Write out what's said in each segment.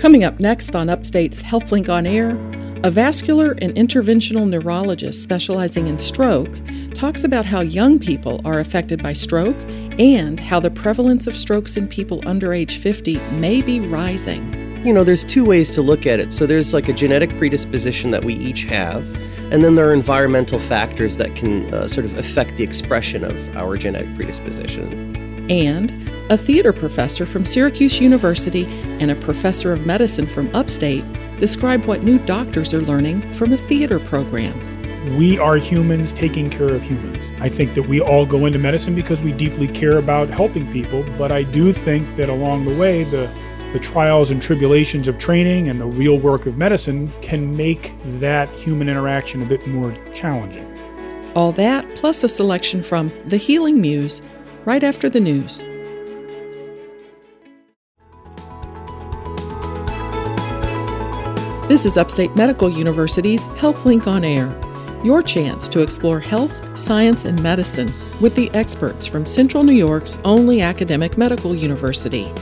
Coming up next on Upstate's HealthLink on Air, a vascular and interventional neurologist specializing in stroke talks about how young people are affected by stroke and how the prevalence of strokes in people under age 50 may be rising. You know, there's two ways to look at it. So there's like a genetic predisposition that we each have, and then there are environmental factors that can uh, sort of affect the expression of our genetic predisposition. And a theater professor from Syracuse University and a professor of medicine from upstate describe what new doctors are learning from a theater program. We are humans taking care of humans. I think that we all go into medicine because we deeply care about helping people, but I do think that along the way, the the trials and tribulations of training and the real work of medicine can make that human interaction a bit more challenging. All that, plus a selection from The Healing Muse, right after the news. This is Upstate Medical University's HealthLink on Air, your chance to explore health, science, and medicine with the experts from Central New York's only academic medical university.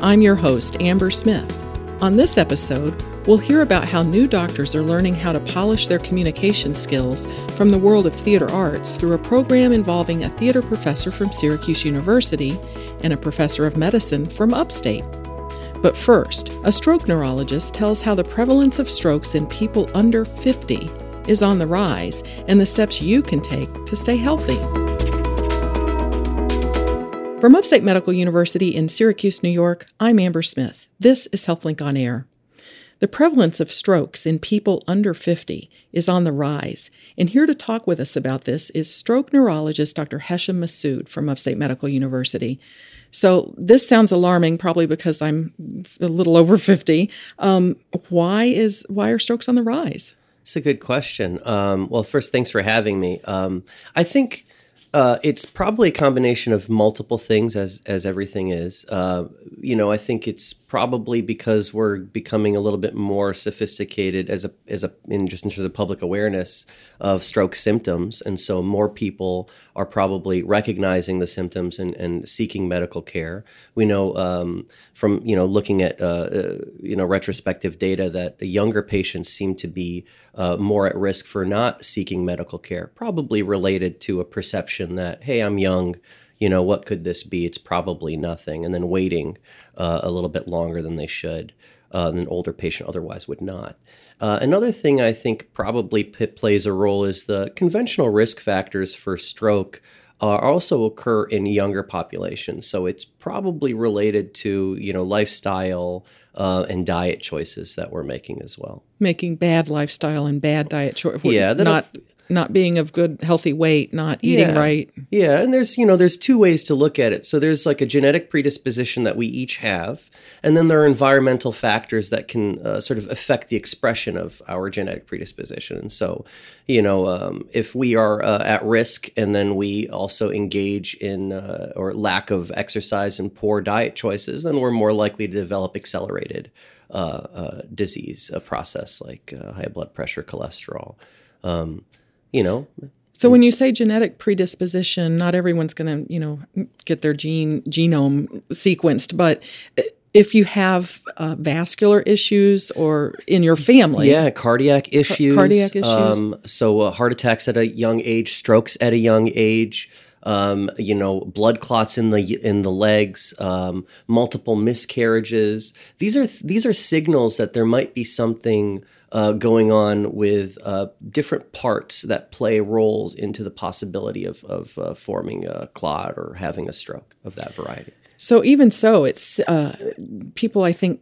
I'm your host, Amber Smith. On this episode, we'll hear about how new doctors are learning how to polish their communication skills from the world of theater arts through a program involving a theater professor from Syracuse University and a professor of medicine from upstate. But first, a stroke neurologist tells how the prevalence of strokes in people under 50 is on the rise and the steps you can take to stay healthy. From Upstate Medical University in Syracuse, New York, I'm Amber Smith. This is HealthLink on Air. The prevalence of strokes in people under 50 is on the rise, and here to talk with us about this is stroke neurologist Dr. Hesham Massoud from Upstate Medical University. So this sounds alarming, probably because I'm a little over 50. Um, why is why are strokes on the rise? It's a good question. Um, well, first, thanks for having me. Um, I think uh, it's probably a combination of multiple things, as as everything is. Uh, you know, I think it's probably because we're becoming a little bit more sophisticated as a as a in just in terms of public awareness of stroke symptoms, and so more people are probably recognizing the symptoms and, and seeking medical care. We know um, from you know looking at uh, uh, you know retrospective data that younger patients seem to be uh, more at risk for not seeking medical care, probably related to a perception that hey, I'm young you know, what could this be? It's probably nothing. And then waiting uh, a little bit longer than they should, uh, than an older patient otherwise would not. Uh, another thing I think probably plays a role is the conventional risk factors for stroke uh, also occur in younger populations. So it's probably related to you know lifestyle uh, and diet choices that we're making as well. Making bad lifestyle and bad diet choices. Yeah, not not being of good healthy weight, not eating yeah. right. Yeah, and there's you know there's two ways to look at it. So there's like a genetic predisposition that we each have, and then there are environmental factors that can uh, sort of affect the expression of our genetic predisposition. And so, you know, um, if we are uh, at risk and then we also engage in uh, or lack of exercise and poor diet choices, then we're more likely to develop accelerated uh, uh, disease, a process like uh, high blood pressure, cholesterol. Um, you know. So when you say genetic predisposition, not everyone's going to, you know, get their gene genome sequenced, but if you have uh, vascular issues or in your family, yeah, cardiac issues, cardiac issues. Um, so uh, heart attacks at a young age, strokes at a young age. Um, you know, blood clots in the in the legs, um, multiple miscarriages. These are these are signals that there might be something uh, going on with uh, different parts that play roles into the possibility of, of uh, forming a clot or having a stroke of that variety. So, even so, it's uh, people, I think,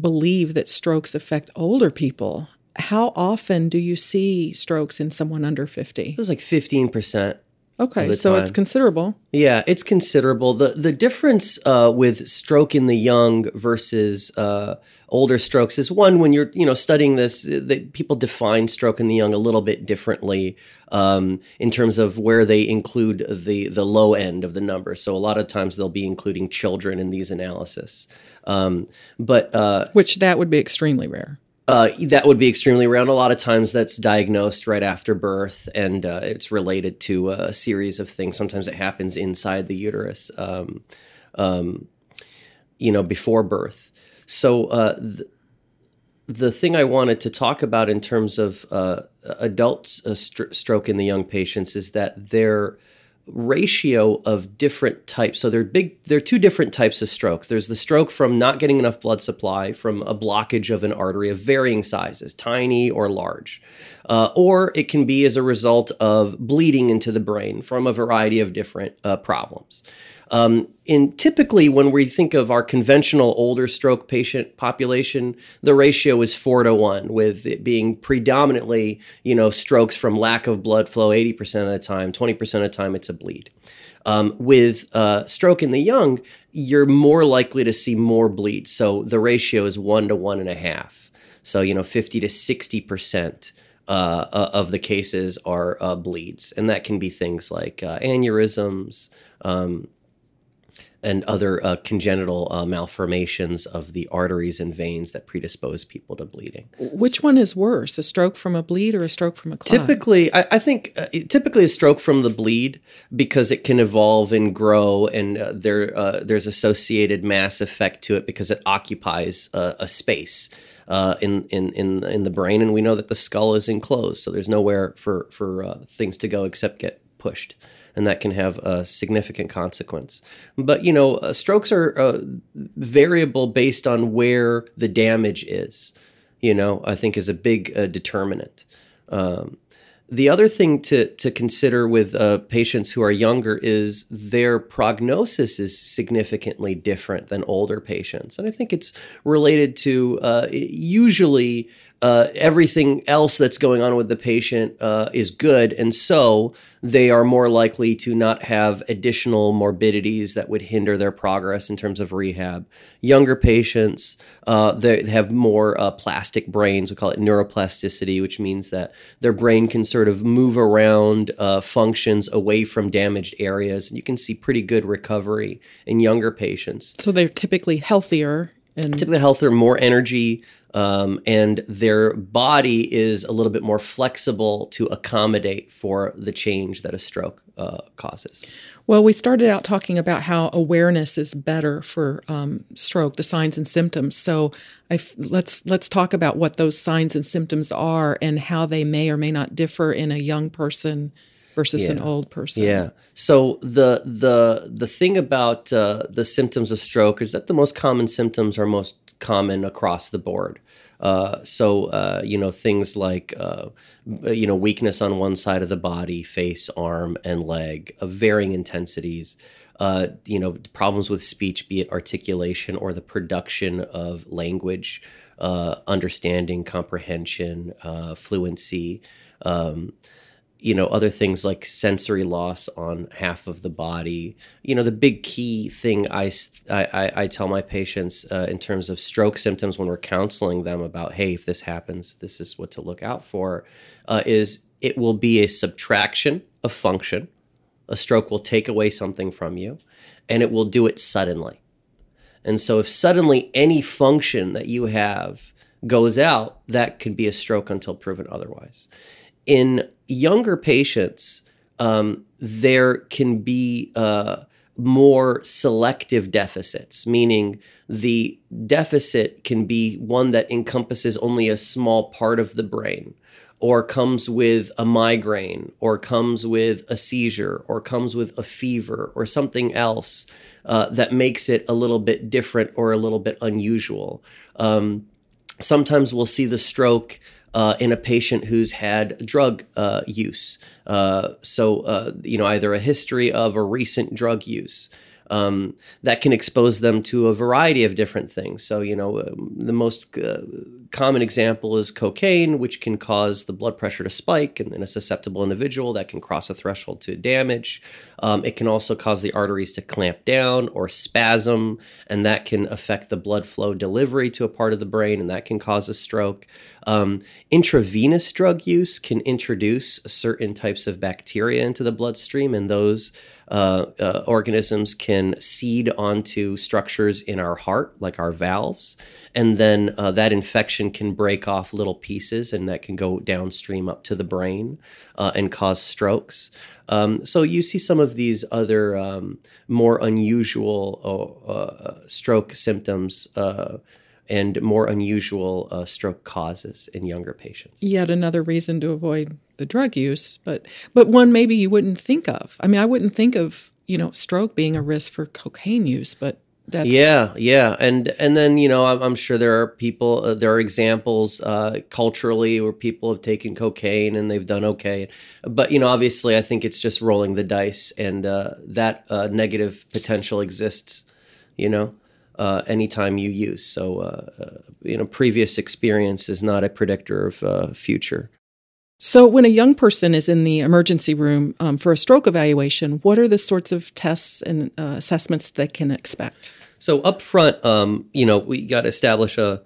believe that strokes affect older people. How often do you see strokes in someone under 50? It was like 15%. Okay, so it's considerable. Yeah, it's considerable. the The difference uh, with stroke in the young versus uh, older strokes is one when you're you know studying this, that people define stroke in the young a little bit differently um, in terms of where they include the the low end of the number. So a lot of times they'll be including children in these analysis, um, but uh, which that would be extremely rare. Uh, that would be extremely rare. And a lot of times that's diagnosed right after birth, and uh, it's related to a series of things. Sometimes it happens inside the uterus, um, um, you know, before birth. So uh, th- the thing I wanted to talk about in terms of uh, adult uh, st- stroke in the young patients is that their ratio of different types. So they're big. There are two different types of stroke. There's the stroke from not getting enough blood supply from a blockage of an artery of varying sizes, tiny or large, uh, or it can be as a result of bleeding into the brain from a variety of different uh, problems. Um, in typically, when we think of our conventional older stroke patient population, the ratio is four to one, with it being predominantly, you know, strokes from lack of blood flow 80% of the time, 20% of the time it's a bleed. Um, with uh, stroke in the young, you're more likely to see more bleeds. So the ratio is one to one and a half. So, you know, 50 to 60%. Uh, uh, of the cases are uh, bleeds, and that can be things like uh, aneurysms, um, and other uh, congenital uh, malformations of the arteries and veins that predispose people to bleeding. Which one is worse, a stroke from a bleed or a stroke from a clot? Typically, I, I think uh, typically a stroke from the bleed because it can evolve and grow, and uh, there uh, there's associated mass effect to it because it occupies a space. Uh, in in in in the brain, and we know that the skull is enclosed, so there's nowhere for for uh, things to go except get pushed and that can have a significant consequence. But you know, uh, strokes are uh, variable based on where the damage is. You know, I think is a big uh, determinant. Um, the other thing to, to consider with uh, patients who are younger is their prognosis is significantly different than older patients. And I think it's related to uh, usually uh, everything else that's going on with the patient uh, is good. And so they are more likely to not have additional morbidities that would hinder their progress in terms of rehab. Younger patients, uh, they have more uh, plastic brains. We call it neuroplasticity, which means that their brain can sort of move around uh, functions away from damaged areas. And you can see pretty good recovery in younger patients. So they're typically healthier and typically healthier, more energy, um, and their body is a little bit more flexible to accommodate for the change that a stroke uh, causes. Well, we started out talking about how awareness is better for um, stroke, the signs and symptoms. So let's let's talk about what those signs and symptoms are and how they may or may not differ in a young person versus yeah. an old person. Yeah. So the the the thing about uh, the symptoms of stroke is that the most common symptoms are most common across the board. Uh, so uh, you know things like uh, you know weakness on one side of the body, face, arm, and leg of varying intensities. Uh, you know problems with speech, be it articulation or the production of language, uh, understanding, comprehension, fluency. Um, you know other things like sensory loss on half of the body. You know the big key thing i i, I tell my patients uh, in terms of stroke symptoms when we're counseling them about hey if this happens this is what to look out for uh, is it will be a subtraction of function. A stroke will take away something from you and it will do it suddenly. And so if suddenly any function that you have goes out that could be a stroke until proven otherwise. In younger patients, um, there can be uh, more selective deficits, meaning the deficit can be one that encompasses only a small part of the brain, or comes with a migraine, or comes with a seizure, or comes with a fever, or something else uh, that makes it a little bit different or a little bit unusual. Um, sometimes we'll see the stroke uh, in a patient who's had drug uh, use. Uh, so, uh, you know, either a history of a recent drug use. Um, that can expose them to a variety of different things. So, you know, um, the most uh, common example is cocaine, which can cause the blood pressure to spike in, in a susceptible individual that can cross a threshold to damage. Um, it can also cause the arteries to clamp down or spasm, and that can affect the blood flow delivery to a part of the brain, and that can cause a stroke. Um, intravenous drug use can introduce certain types of bacteria into the bloodstream, and those uh, uh, organisms can seed onto structures in our heart, like our valves, and then uh, that infection can break off little pieces, and that can go downstream up to the brain uh, and cause strokes. Um, so you see some of these other um, more unusual uh, uh, stroke symptoms and more unusual uh, stroke causes in younger patients. Yet another reason to avoid the drug use, but but one maybe you wouldn't think of. I mean, I wouldn't think of you know stroke being a risk for cocaine use, but that's yeah yeah and and then you know i'm, I'm sure there are people uh, there are examples uh, culturally where people have taken cocaine and they've done okay but you know obviously i think it's just rolling the dice and uh, that uh, negative potential exists you know uh, anytime you use so uh, you know previous experience is not a predictor of uh, future so, when a young person is in the emergency room um, for a stroke evaluation, what are the sorts of tests and uh, assessments they can expect? So, up front, um, you know, we got to establish a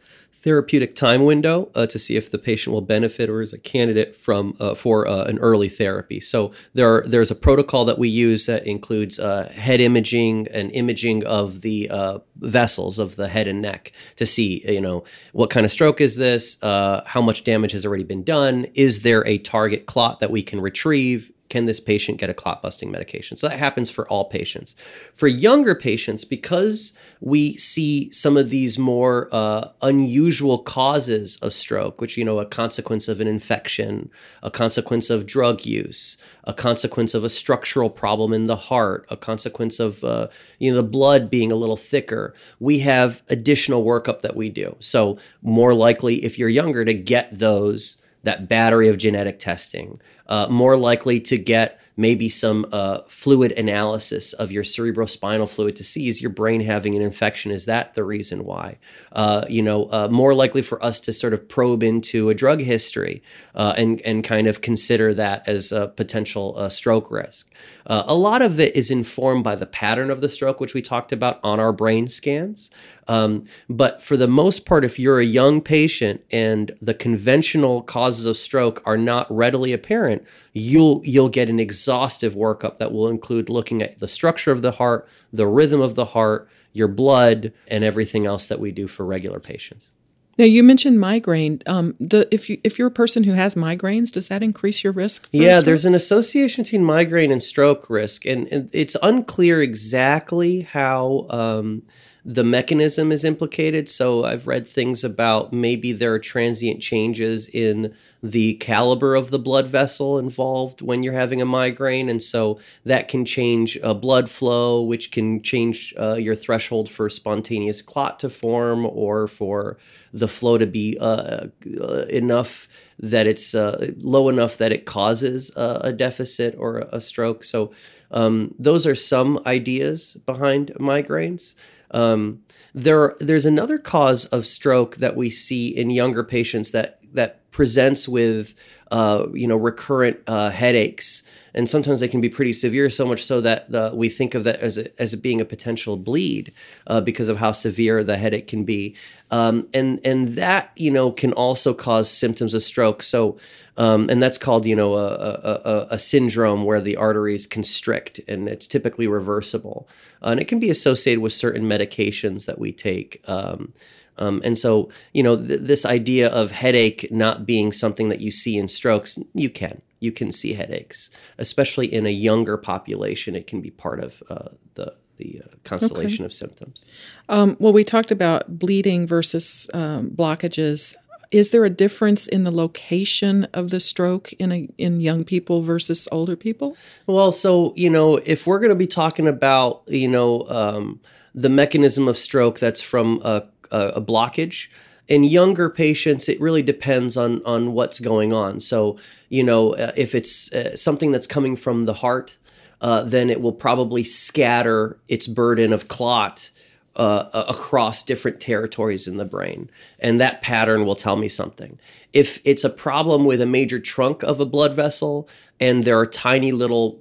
therapeutic time window uh, to see if the patient will benefit or is a candidate from uh, for uh, an early therapy. So there are, there's a protocol that we use that includes uh, head imaging and imaging of the uh, vessels of the head and neck to see you know what kind of stroke is this, uh, how much damage has already been done, is there a target clot that we can retrieve, can this patient get a clot busting medication? So that happens for all patients. For younger patients, because we see some of these more uh, unusual causes of stroke, which, you know, a consequence of an infection, a consequence of drug use, a consequence of a structural problem in the heart, a consequence of, uh, you know, the blood being a little thicker, we have additional workup that we do. So, more likely, if you're younger, to get those that battery of genetic testing, uh, more likely to get maybe some uh, fluid analysis of your cerebrospinal fluid to see is your brain having an infection? Is that the reason why? Uh, you know, uh, more likely for us to sort of probe into a drug history uh, and and kind of consider that as a potential uh, stroke risk. Uh, a lot of it is informed by the pattern of the stroke, which we talked about on our brain scans. Um, but for the most part, if you're a young patient and the conventional causes of stroke are not readily apparent, you'll you'll get an exhaustive workup that will include looking at the structure of the heart, the rhythm of the heart, your blood, and everything else that we do for regular patients. Now you mentioned migraine. Um, the if you if you're a person who has migraines, does that increase your risk? Yeah, there's an association between migraine and stroke risk, and, and it's unclear exactly how. Um, the mechanism is implicated. So I've read things about maybe there are transient changes in the caliber of the blood vessel involved when you're having a migraine. And so that can change uh, blood flow, which can change uh, your threshold for spontaneous clot to form or for the flow to be uh, uh enough that it's uh, low enough that it causes a deficit or a stroke. So um, those are some ideas behind migraines. Um, there, there's another cause of stroke that we see in younger patients that that presents with, uh, you know, recurrent uh, headaches, and sometimes they can be pretty severe. So much so that the, we think of that as a, as being a potential bleed uh, because of how severe the headache can be, um, and and that you know can also cause symptoms of stroke. So um, and that's called, you know, a, a, a, syndrome where the arteries constrict, and it's typically reversible. Uh, and it can be associated with certain medications that we take. Um, um, and so, you know, th- this idea of headache not being something that you see in strokes, you can. You can see headaches, especially in a younger population. It can be part of uh, the the uh, constellation okay. of symptoms. Um, well, we talked about bleeding versus um, blockages. Is there a difference in the location of the stroke in a, in young people versus older people? Well, so you know, if we're going to be talking about you know um, the mechanism of stroke that's from a, a, blockage, in younger patients, it really depends on on what's going on. So you know, uh, if it's uh, something that's coming from the heart, uh, then it will probably scatter its burden of clot uh, across different territories in the brain. And that pattern will tell me something. If it's a problem with a major trunk of a blood vessel and there are tiny little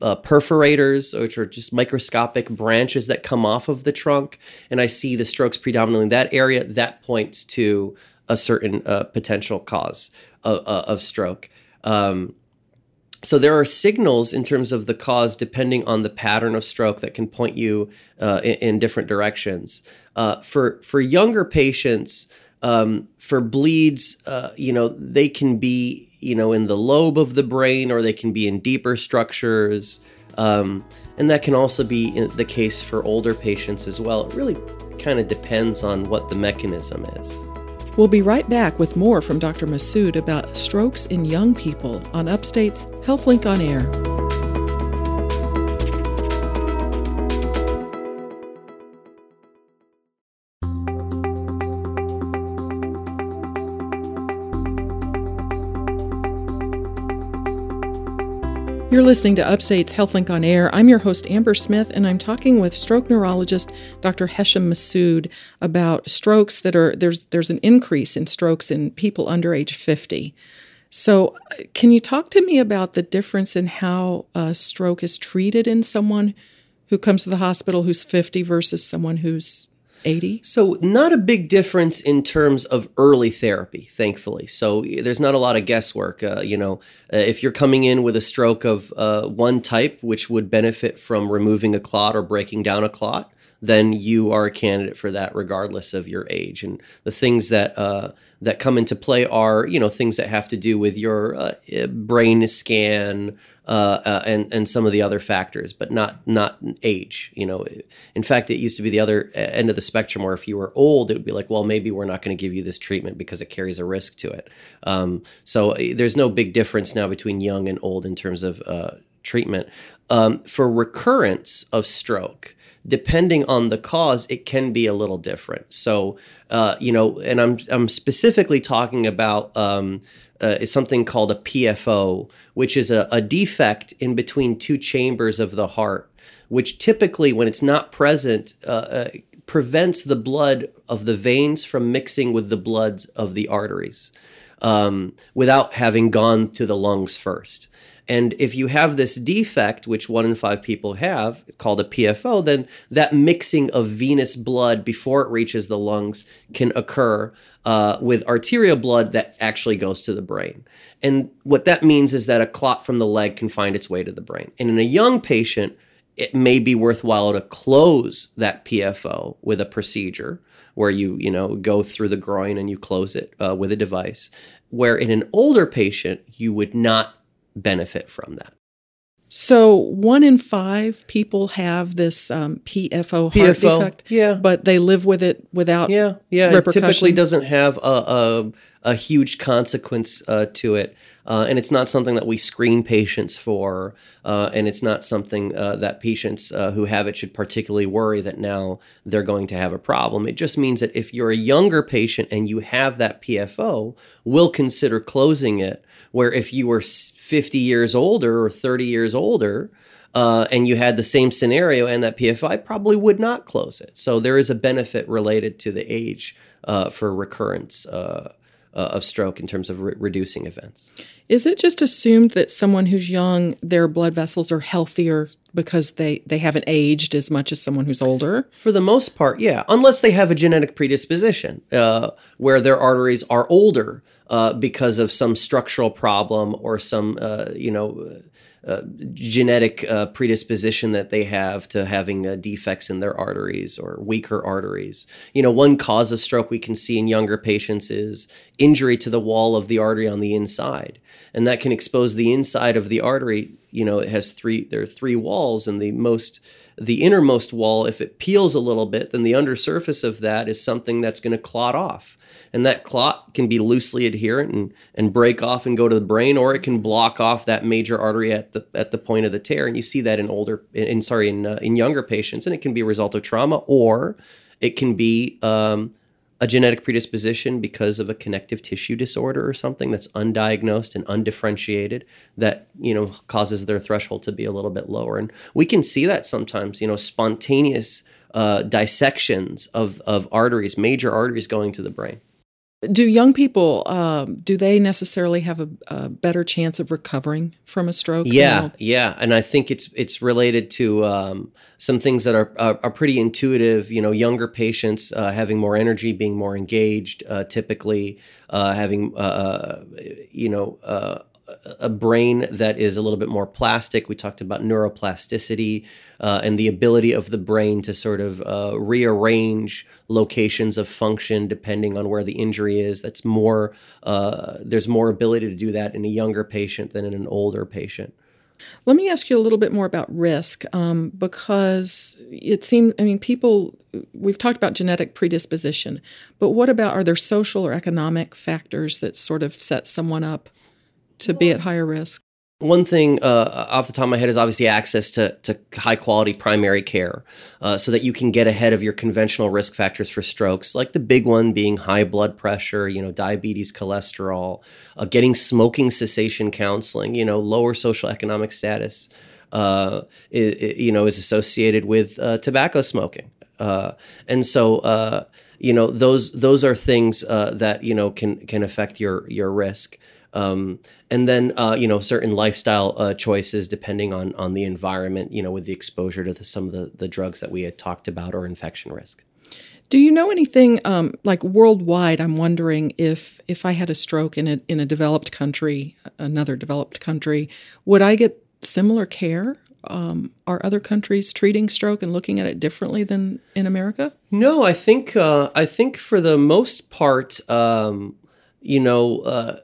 uh, perforators, which are just microscopic branches that come off of the trunk, and I see the strokes predominantly in that area, that points to a certain uh, potential cause of, uh, of stroke. Um, so there are signals in terms of the cause depending on the pattern of stroke that can point you uh, in, in, different directions. Uh, for for younger patients, um, for bleeds, uh, you know, they can be you know in the lobe of the brain or they can be in deeper structures, um, and that can also be the case for older patients as well. It really kind of depends on what the mechanism is. We'll be right back with more from Dr. Massoud about strokes in young people on Upstate's HealthLink on Air. Listening to Upstate's HealthLink on Air. I'm your host, Amber Smith, and I'm talking with stroke neurologist Dr. Hesham Massoud about strokes that are there's there's an increase in strokes in people under age 50. So, can you talk to me about the difference in how a stroke is treated in someone who comes to the hospital who's 50 versus someone who's 80? So, not a big difference in terms of early therapy, thankfully. So, there's not a lot of guesswork. Uh, you know, uh, if you're coming in with a stroke of uh, one type, which would benefit from removing a clot or breaking down a clot, then you are a candidate for that, regardless of your age. And the things that uh, that come into play are, you know, things that have to do with your uh, brain scan uh, uh, and and some of the other factors, but not not age. You know, in fact, it used to be the other end of the spectrum where if you were old, it would be like, well, maybe we're not going to give you this treatment because it carries a risk to it. Um, so uh, there's no big difference now between young and old in terms of uh, treatment. Um, for recurrence of stroke, depending on the cause, it can be a little different. So, uh, you know, and I'm I'm specifically talking about um, uh, something called a PFO, which is a, a defect in between two chambers of the heart, which typically, when it's not present, uh, uh prevents the blood of the veins from mixing with the bloods of the arteries um, without having gone to the lungs first. And if you have this defect, which one in five people have, called a PFO, then that mixing of venous blood before it reaches the lungs can occur uh, with arterial blood that actually goes to the brain. And what that means is that a clot from the leg can find its way to the brain. And in a young patient, it may be worthwhile to close that PFO with a procedure where you, you know, go through the groin and you close it uh, with a device. Where in an older patient, you would not benefit from that. So one in five people have this um, PFO heart PFO, defect, yeah, but they live with it without yeah, yeah. It typically doesn't have a a, a huge consequence uh, to it, uh, and it's not something that we screen patients for, uh, and it's not something uh, that patients uh, who have it should particularly worry that now they're going to have a problem. It just means that if you're a younger patient and you have that PFO, we'll consider closing it where if you were 50 years older or 30 years older, uh, and you had the same scenario and that PFO probably would not close it. So there is a benefit related to the age uh, for recurrence uh, uh of stroke in terms of re- reducing events. Is it just assumed that someone who's young, their blood vessels are healthier because they, they haven't aged as much as someone who's older? For the most part, yeah, unless they have a genetic predisposition uh, where their arteries are older uh, because of some structural problem or some, uh, you know, uh, genetic uh, predisposition that they have to having uh, defects in their arteries or weaker arteries. You know, one cause of stroke we can see in younger patients is injury to the wall of the artery on the inside, and that can expose the inside of the artery. You know, it has three. There are three walls, and the most the innermost wall, if it peels a little bit, then the undersurface of that is something that's going to clot off and that clot can be loosely adherent and, and break off and go to the brain, or it can block off that major artery at the at the point of the tear. And you see that in older, in, in sorry, in uh, in younger patients, and it can be a result of trauma, or it can be um, a genetic predisposition because of a connective tissue disorder or something that's undiagnosed and undifferentiated that you know causes their threshold to be a little bit lower. And we can see that sometimes you know spontaneous uh, dissections of of arteries major arteries going to the brain do young people um, do they necessarily have a, a, better chance of recovering from a stroke? Yeah, yeah, and I think it's it's related to um, some things that are, are, are pretty intuitive. You know, younger patients uh, having more energy, being more engaged, uh, typically uh, having uh, uh, you know uh, a brain that is a little bit more plastic. We talked about neuroplasticity uh, and the ability of the brain to sort of uh, rearrange locations of function depending on where the injury is. That's more, uh, there's more ability to do that in a younger patient than in an older patient. Let me ask you a little bit more about risk um, because it seems, I mean, people, we've talked about genetic predisposition, but what about are there social or economic factors that sort of set someone up to be at higher risk? One thing uh, off the top of my head is obviously access to, to high quality primary care uh, so that you can get ahead of your conventional risk factors for strokes, like the big one being high blood pressure, you know, diabetes, cholesterol, uh, getting smoking cessation counseling, you know, lower social economic status, uh, you know, is associated with uh, tobacco smoking. Uh, and so, you know, those those are things that, you know, can can affect your your risk. Um, and then uh, you know certain lifestyle uh, choices depending on on the environment you know with the exposure to the, some of the, the drugs that we had talked about or infection risk. Do you know anything um, like worldwide i'm wondering if if i had a stroke in a in a developed country another developed country would i get similar care? Um, are other countries treating stroke and looking at it differently than in america? No i think uh, i think for the most part um, you know uh,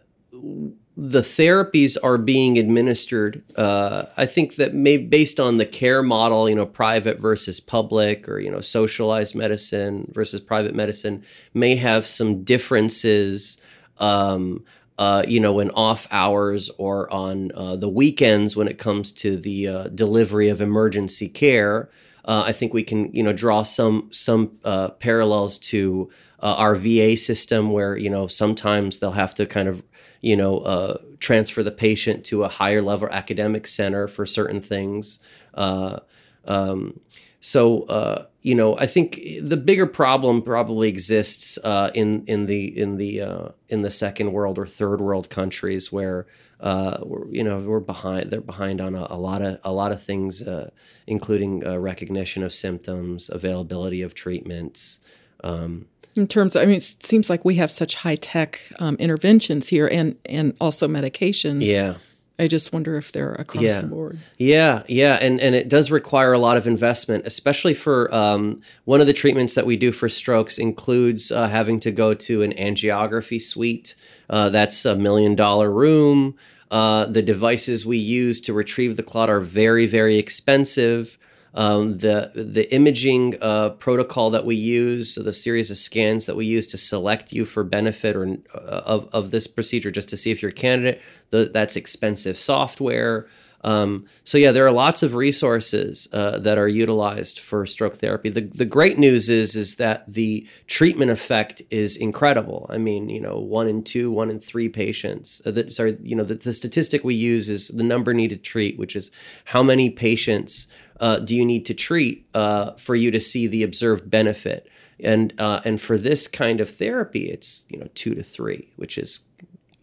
the therapies are being administered. Uh, I think that may based on the care model, you know, private versus public, or you know, socialized medicine versus private medicine, may have some differences. Um, uh, you know, in off hours or on uh, the weekends when it comes to the uh, delivery of emergency care. Uh, I think we can, you know, draw some some uh, parallels to our VA system, where you know sometimes they'll have to kind of you know, uh, transfer the patient to a higher level academic center for certain things. Uh, um, so, uh, you know, I think the bigger problem probably exists uh, in in the in the uh, in the second world or third world countries where uh, you know we're behind. They're behind on a, a lot of a lot of things, including recognition of symptoms, availability of treatments. Um, in terms of, I mean, it seems like we have such high tech um, interventions here and, and also medications. Yeah. I just wonder if they're across yeah. the board. Yeah, yeah, and and it does require a lot of investment, especially for um, one of the treatments that we do for strokes includes uh, having to go to an angiography suite. Uh, that's a million dollar room. Uh, the devices we use to retrieve the clot are very, very expensive. Um, the the imaging uh, protocol that we use, so the series of scans that we use to select you for benefit or uh, of, of this procedure, just to see if you're a candidate, the, that's expensive software. Um, so yeah, there are lots of resources uh, that are utilized for stroke therapy. The the great news is is that the treatment effect is incredible. I mean, you know, one in two, one in three patients. Uh, that, sorry, you know, the, the statistic we use is the number needed to treat, which is how many patients uh, do you need to treat uh, for you to see the observed benefit? And uh, and for this kind of therapy, it's you know two to three, which is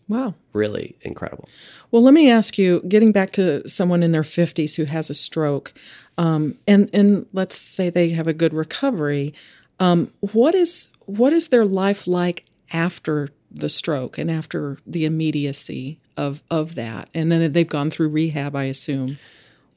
wow, really incredible. Well, let me ask you, getting back to someone in their fifties who has a stroke, um, and and let's say they have a good recovery, um, what is what is their life like after the stroke and after the immediacy of of that? And then they've gone through rehab, I assume.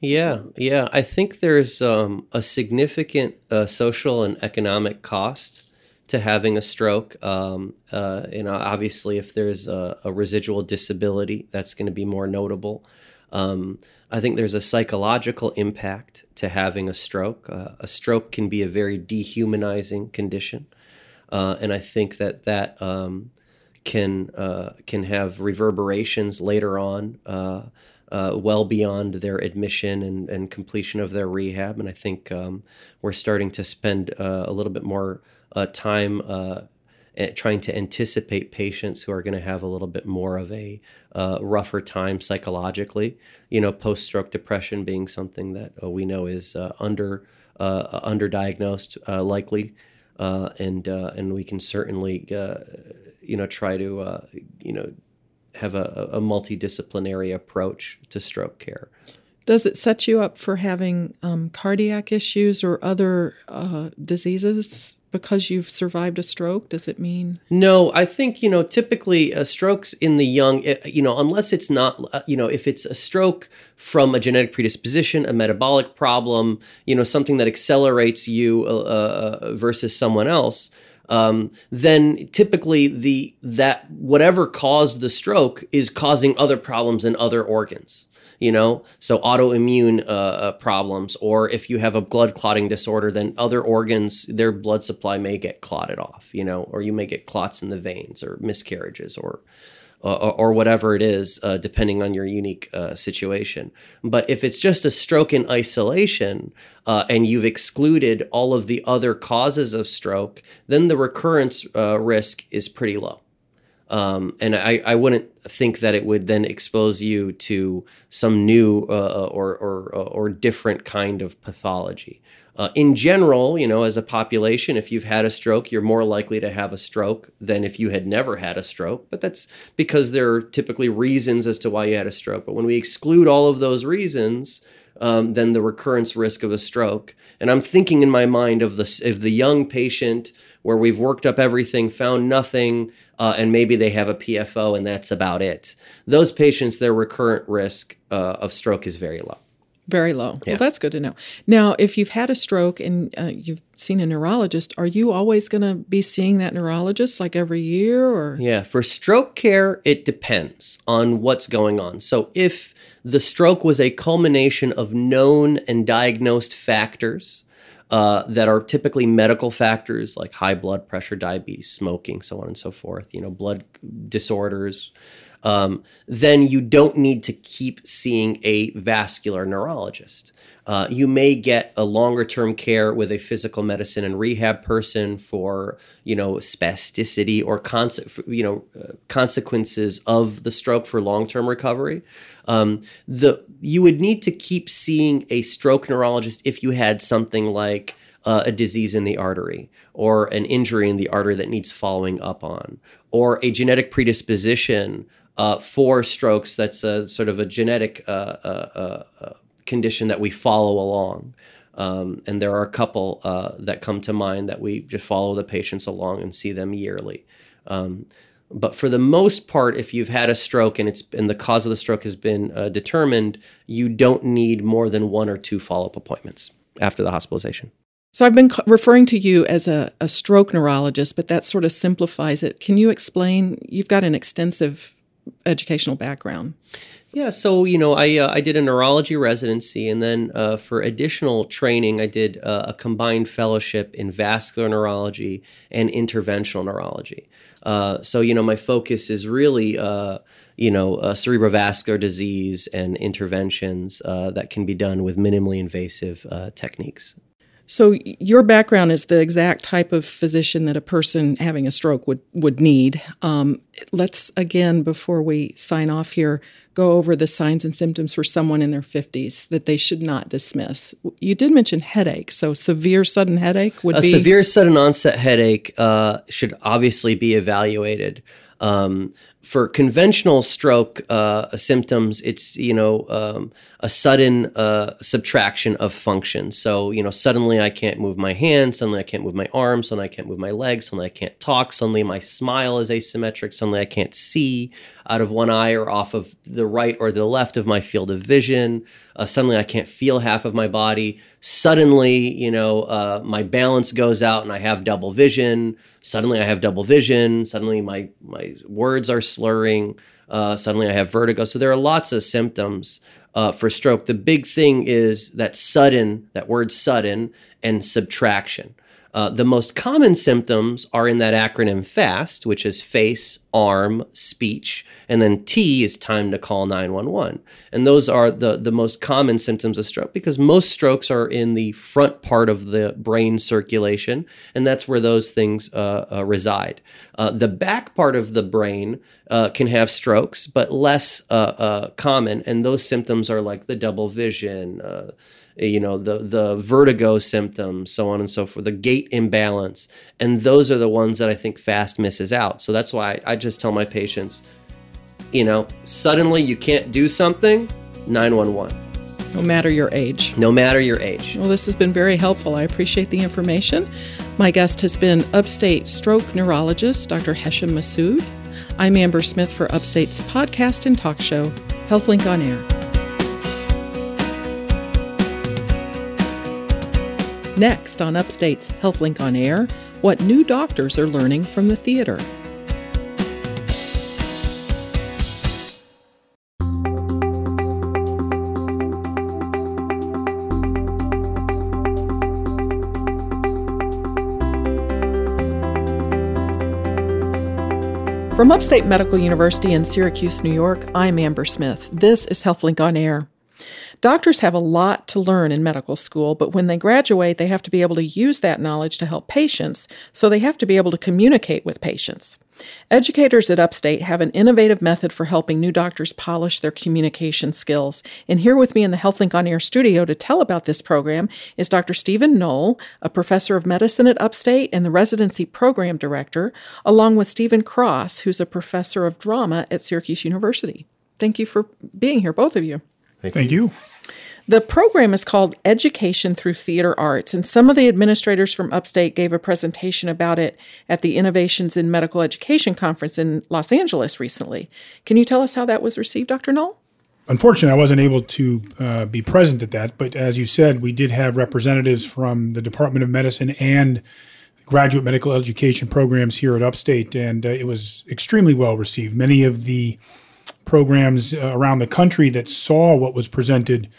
Yeah, yeah. I think there's um, a significant uh, social and economic cost to having a stroke. Um, uh, and obviously, if there's a, a residual disability, that's going to be more notable. Um, I think there's a psychological impact to having a stroke. Uh, a stroke can be a very dehumanizing condition, uh, and I think that that um, can uh, can have reverberations later on uh, well beyond their admission and, and completion of their rehab. And I think um, we're starting to spend uh, a little bit more uh, time uh, trying to anticipate patients who are going to have a little bit more of a uh, rougher time psychologically. You know, post stroke depression being something that uh, we know is under underdiagnosed likely. and and we can certainly you know try to you know have a, a multidisciplinary approach to stroke care. Does it set you up for having um, cardiac issues or other uh, diseases because you've survived a stroke? Does it mean? No, I think, you know, typically uh, strokes in the young, eh, you know, unless it's not, uh, you know, if it's a stroke from a genetic predisposition, a metabolic problem, you know, something that accelerates you uh, uh versus someone else, um, then typically the that whatever caused the stroke is causing other problems in other organs. you know so autoimmune uh, uh, problems or if you have a blood clotting disorder then other organs their blood supply may get clotted off you know or you may get clots in the veins or miscarriages or uh, or whatever it is, uh, depending on your unique uh, situation. But if it's just a stroke in isolation uh, and you've excluded all of the other causes of stroke, then the recurrence uh, risk is pretty low. Um, and I, I wouldn't think that it would then expose you to some new uh, or, or, or different kind of pathology. Uh, in general, you know, as a population, if you've had a stroke, you're more likely to have a stroke than if you had never had a stroke. But that's because there are typically reasons as to why you had a stroke. But when we exclude all of those reasons, um, then the recurrence risk of a stroke. And I'm thinking in my mind of the of the young patient where we've worked up everything, found nothing, uh, and maybe they have a PFO and that's about it. Those patients, their recurrent risk uh, of stroke is very low. Very low. Yeah. Well, that's good to know. Now, if you've had a stroke and uh, you've seen a neurologist, are you always going to be seeing that neurologist like every year or? Yeah, for stroke care, it depends on what's going on. So if the stroke was a culmination of known and diagnosed factors, uh, that are typically medical factors like high blood pressure, diabetes, smoking, so on and so forth, you know, blood disorders, um, then you don't need to keep seeing a vascular neurologist. Uh, you may get a longer term care with a physical medicine and rehab person for you know spasticity or conse- you know uh, consequences of the stroke for long term recovery. Um, the you would need to keep seeing a stroke neurologist if you had something like uh, a disease in the artery or an injury in the artery that needs following up on or a genetic predisposition uh, for strokes that's a sort of a genetic uh, uh, uh, condition that we follow along. Um, and there are a couple that come to mind that we just follow the patients along and see them yearly. Um, but for the most part, if you've had a stroke and it's and the cause of the stroke has been uh, determined, you don't need more than one or two follow up appointments after the hospitalization. So I've been referring to you as a, a stroke neurologist, but that sort of simplifies it. Can you explain? You've got an extensive educational background? Yeah, so you know, I uh, I did a neurology residency, and then uh, for additional training, I did uh, a combined fellowship in vascular neurology and interventional neurology. Uh, so you know, my focus is really uh, you know uh, cerebrovascular disease and interventions that can be done with minimally invasive techniques. So your background is the exact type of physician that a person having a stroke would would need. Um, let's again, before we sign off here, go over the signs and symptoms for someone in their fifties that they should not dismiss. You did mention headache, so severe sudden headache would be a be severe sudden onset headache uh, should obviously be evaluated. Um, for conventional stroke uh, symptoms, it's you know um, a sudden uh, subtraction of function. So you know suddenly I can't move my hands, suddenly I can't move my arms, suddenly I can't move my legs, suddenly I can't talk, suddenly my smile is asymmetric, suddenly I can't see out of one eye or off of the right or the left of my field of vision. Uh, suddenly I can't feel half of my body. Suddenly you know uh, my balance goes out and I have double vision. Suddenly I have double vision. Suddenly my my words are slurring. Uh, suddenly I have vertigo. So there are lots of symptoms uh, for stroke. The big thing is that sudden, that word sudden, and subtraction. Uh, the most common symptoms are in that acronym FAST, which is face, arm, speech, and then T is time to call 911. And those are the, the most common symptoms of stroke because most strokes are in the front part of the brain circulation, and that's where those things uh, uh, reside. Uh, the back part of the brain uh, can have strokes, but less uh, common, and those symptoms are like the double vision you know the the vertigo symptoms so on and so forth the gait imbalance and those are the ones that i think fast misses out so that's why i just tell my patients you know suddenly you can't do something 911 no matter your age. No matter your age. Well, this has been very helpful. I appreciate the information. My guest has been upstate stroke neurologist Dr. Hesham Massoud. I'm Amber Smith for Upstate's podcast and talk show, HealthLink on Air. Next on Upstate's HealthLink on Air, what new doctors are learning from the theater. From Upstate Medical University in Syracuse, New York, I'm Amber Smith. This is HealthLink on Air. Doctors have a lot to learn in medical school, but when they graduate, they have to be able to use that knowledge to help patients, so they have to be able to communicate with patients. Educators at Upstate have an innovative method for helping new doctors polish their communication skills. And here with me in the HealthLink on Air studio to tell about this program is Dr. Stephen Knoll, a professor of medicine at Upstate and the residency program director, along with Stephen Cross, who's a professor of drama at Syracuse University. Thank you for being here, both of you. Thank, Thank you. you. The program is called Education Through Theater Arts, and some of the administrators from Upstate gave a presentation about it at the Innovations in Medical Education Conference in Los Angeles recently. Can you tell us how that was received, Dr. Knoll? Unfortunately, I wasn't able to uh, be present at that, but as you said, we did have representatives from the Department of Medicine and graduate medical education programs here at Upstate, and uh, it was extremely well received. Many of the programs uh, around the country that saw what was presented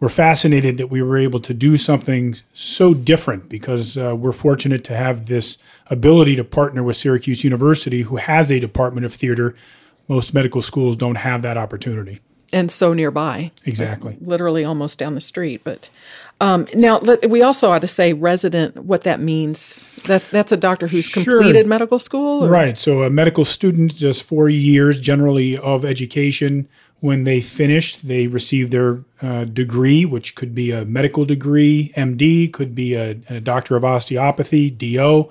were fascinated that we were able to do something so different because uh, we're fortunate to have this ability to partner with Syracuse University, who has a department of theater. Most medical schools don't have that opportunity. And so nearby. Exactly. Like literally almost down the street. But um, now we also ought to say resident, what that means. That, that's a doctor who's sure. completed medical school? Or? Right. So a medical student does four years generally of education when they finished, they received their uh, degree, which could be a medical degree, MD, could be a, a, doctor of osteopathy, DO,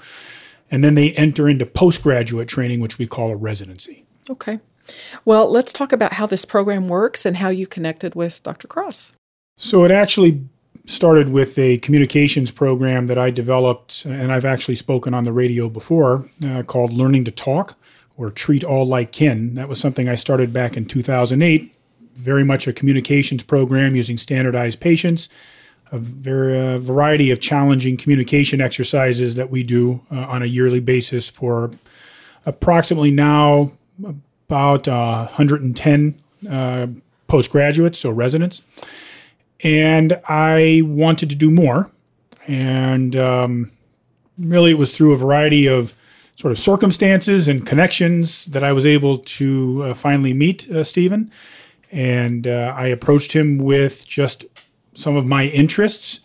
and then they enter into postgraduate training, which we call a residency. Okay. Well, let's talk about how this program works and how you connected with Dr. Cross. So it actually started with a communications program that I developed, and I've actually spoken on the radio before, uh, called Learning to Talk or treat all like kin. That was something I started back in 2008. Very much a communications program using standardized patients, a very, uh, variety of challenging communication exercises that we do uh, on a yearly basis for approximately now about uh, 110 uh, postgraduates, so residents. And I wanted to do more. And um, really, it was through a variety of sort of circumstances and connections that I was able to uh, finally meet uh, Stephen. And uh, I approached him with just some of my interests.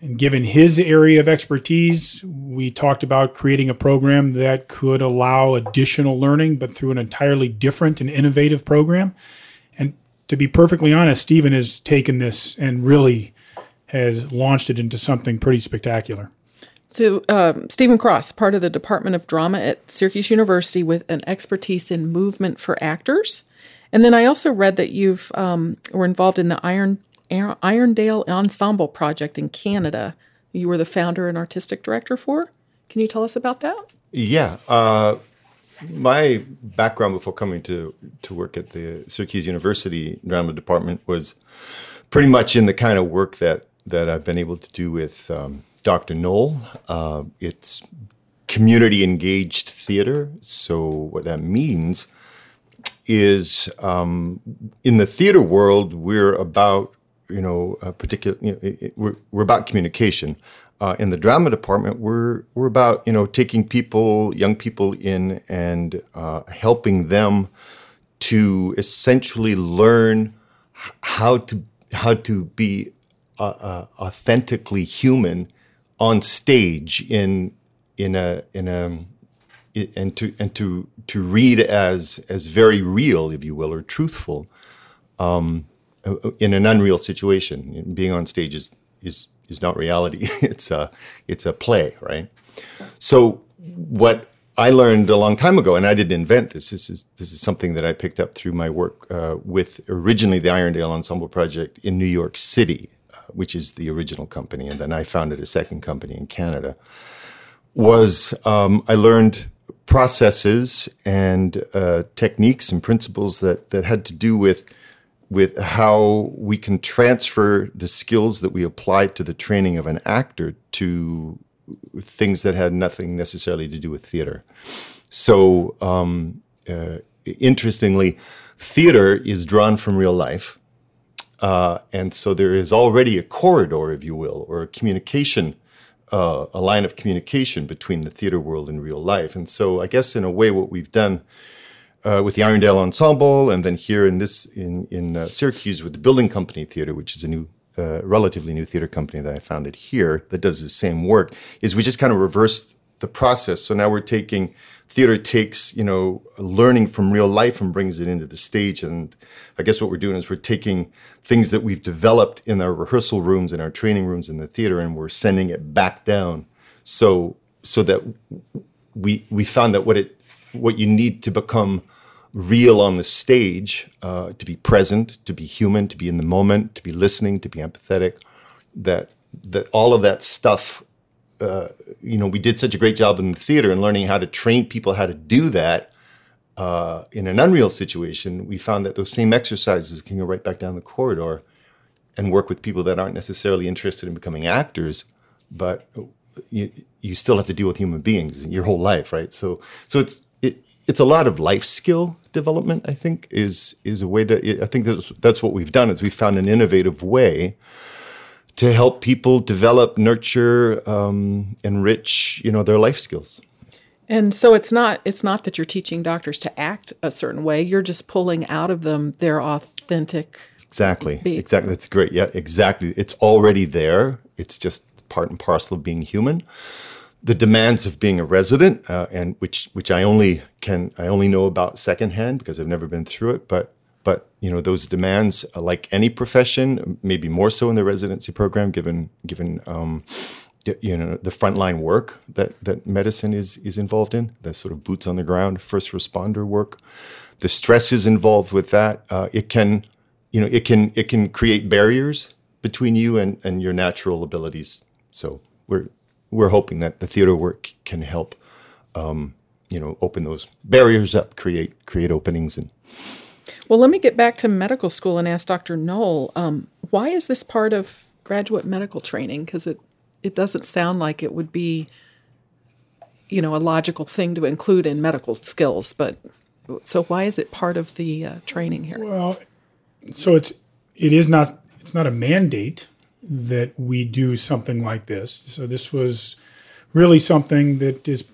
And given his area of expertise, we talked about creating a program that could allow additional learning, but through an entirely different and innovative program. And to be perfectly honest, Stephen has taken this and really has launched it into something pretty spectacular. So, um, Stephen Cross, part of the Department of Drama at Syracuse University with an expertise in movement for actors. And then I also read that you've um, were involved in the Iron Irondale Ensemble project in Canada. You were the founder and artistic director for. Can you tell us about that? Yeah. Uh, my background before coming to, to work at the Syracuse University drama department was pretty much in the kind of work that, that I've been able to do with um, Dr. Knoll. Uh, it's community engaged theater. So, what that means is um, in the theater world, we're about, you know, particular, you know, it, it, we're, we're about communication. Uh, in the drama department, we're we're about you know taking people, young people in, and uh, helping them to essentially learn how to how to be uh, uh authentically human on stage in in a in a and to and to to read as as very real, if you will, or truthful, um, in an unreal situation. Being on stage is is is not reality. it's a it's a play, right? So what I learned a long time ago, and I didn't invent this. This is this is something that I picked up through my work uh, with originally the Irondale Ensemble Project in New York City, which is the original company, and then I founded a second company in Canada, was um, I learned processes and uh, techniques and principles that that had to do with with how we can transfer the skills that we applied to the training of an actor to things that had nothing necessarily to do with theater. So, um, uh, interestingly, theater is drawn from real life uh, and so there is already a corridor, if you will, or a communication uh, a line of communication between the theater world and real life. And so, I guess in a way, what we've done uh, with the Irondale Ensemble, and then here in this in in uh, Syracuse with the Building Company Theater, which is a new, uh, relatively new theater company that I founded here that does the same work, is we just kind of reversed the process. So now we're taking theater takes you know learning from real life and brings it into the stage. And i guess what we're doing is we're taking things that we've developed in our rehearsal rooms and our training rooms in the theater and we're sending it back down. So so that we we found that what it what you need to become real on the stage uh, to be present to be human to be in the moment to be listening to be empathetic that that all of that stuff uh, you know, we did such a great job in the theater and learning how to train people how to do that uh, in an unreal situation. We found that those same exercises can go right back down the corridor and work with people that aren't necessarily interested in becoming actors, but you, you still have to deal with human beings your whole life, right? So, so it's it, it's a lot of life skill development. I think is is a way that it, I think that's, that's what we've done is we found an innovative way to help people develop, nurture, um, enrich, you know, their life skills. And so it's not it's not that you're teaching doctors to act a certain way. You're just pulling out of them their authentic. Exactly. Exactly. That's great. Yeah. Exactly. It's already there. It's just part and parcel of being human. The demands of being a resident, uh, and which which I only can I only know about secondhand because I've never been through it, but you know those demands, uh, like any profession, maybe more so in the residency program, given given um, you know the frontline work that that medicine is is involved in, the sort of boots on the ground, first responder work, the stresses involved with that. Uh, it can you know it can it can create barriers between you and and your natural abilities. So we're we're hoping that the theater work can help um, you know open those barriers up, create create openings and well, let me get back to medical school and ask Dr. Knoll, um, why is this part of graduate medical training? Because it, it doesn't sound like it would be, you know, a logical thing to include in medical skills. But so why is it part of the uh, training here? Well, so it's it is not it's not a mandate that we do something like this. So this was really something that is,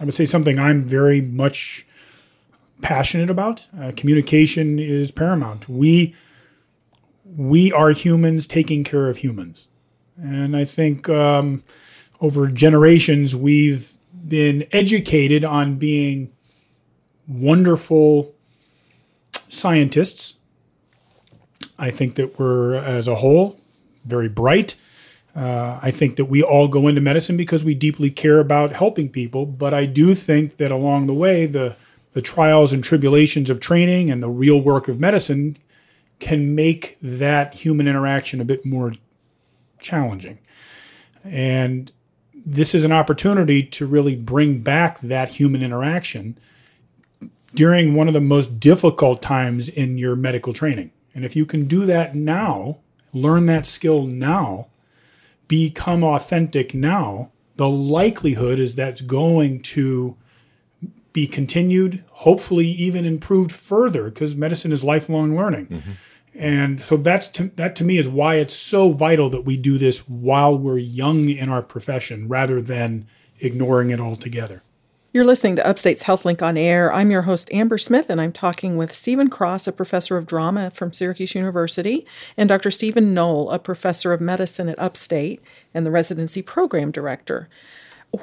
I would say, something I'm very much passionate about. Uh, communication is paramount. We we are humans taking care of humans, and I think um, over generations we've been educated on being wonderful scientists. I think that we're, as a whole, very bright. Uh, I think that we all go into medicine because we deeply care about helping people, but I do think that along the way, the the trials and tribulations of training and the real work of medicine can make that human interaction a bit more challenging. And this is an opportunity to really bring back that human interaction during one of the most difficult times in your medical training. And if you can do that now, learn that skill now, become authentic now, the likelihood is that's going to be continued, hopefully even improved further, because medicine is lifelong learning. Mm-hmm. And so that's to, that to me is why it's so vital that we do this while we're young in our profession rather than ignoring it altogether. You're listening to Upstate's HealthLink on Air. I'm your host, Amber Smith, and I'm talking with Stephen Cross, a professor of drama from Syracuse University, and Dr. Stephen Knoll, a professor of medicine at Upstate and the residency program director.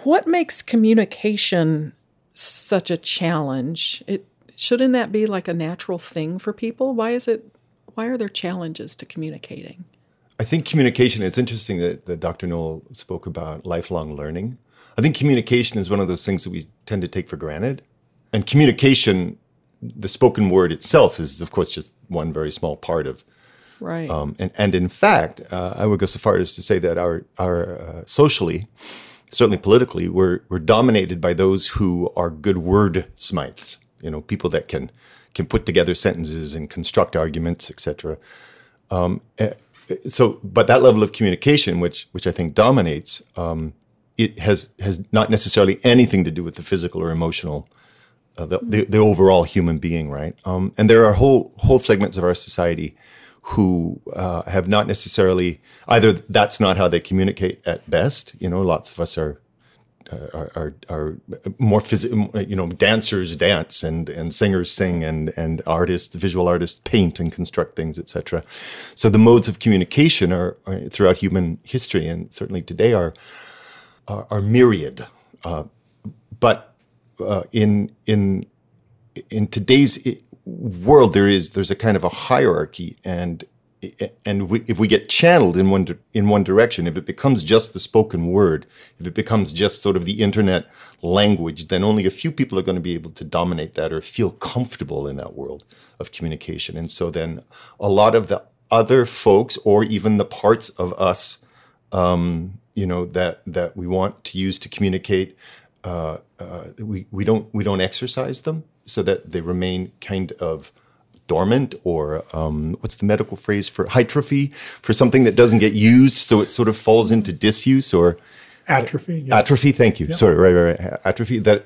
What makes communication such a challenge. It shouldn't that be like a natural thing for people? Why is it why are there challenges to communicating? I think communication is interesting that, that Dr. Knoll spoke about lifelong learning. I think communication is one of those things that we tend to take for granted. And communication, the spoken word itself, is of course just one very small part of Right. Um, and, and in fact, uh, I would go so far as to say that our, our uh, socially, certainly politically, we're we're dominated by those who are good word smites. You know, people that can can put together sentences and construct arguments, etc. Um, eh, so, but that level of communication, which which I think dominates, um, it has has not necessarily anything to do with the physical or emotional, uh, the, the, the overall human being, right? Um, and there are whole whole segments of our society who uh, have not necessarily either that's not how they communicate at best. You know, lots of us are are, are, are more physical, you know, dancers dance and, and singers sing and, and artists, visual artists paint and construct things, etc. So the modes of communication are, are, throughout human history and certainly today are, are, are myriad. Uh, but uh, in, in, in today's world, there is, there's a kind of a hierarchy and and we, if we get channeled in one in one direction, if it becomes just the spoken word, if it becomes just sort of the internet language, then only a few people are going to be able to dominate that or feel comfortable in that world of communication. And so then a lot of the other folks, or even the parts of us, um, you know, that that we want to use to communicate, uh, uh, we we don't we don't exercise them so that they remain kind of dormant or um, what's the medical phrase for hypertrophy for something that doesn't get used so it sort of falls into disuse or atrophy yes. atrophy thank you yep. sorry right, right right atrophy that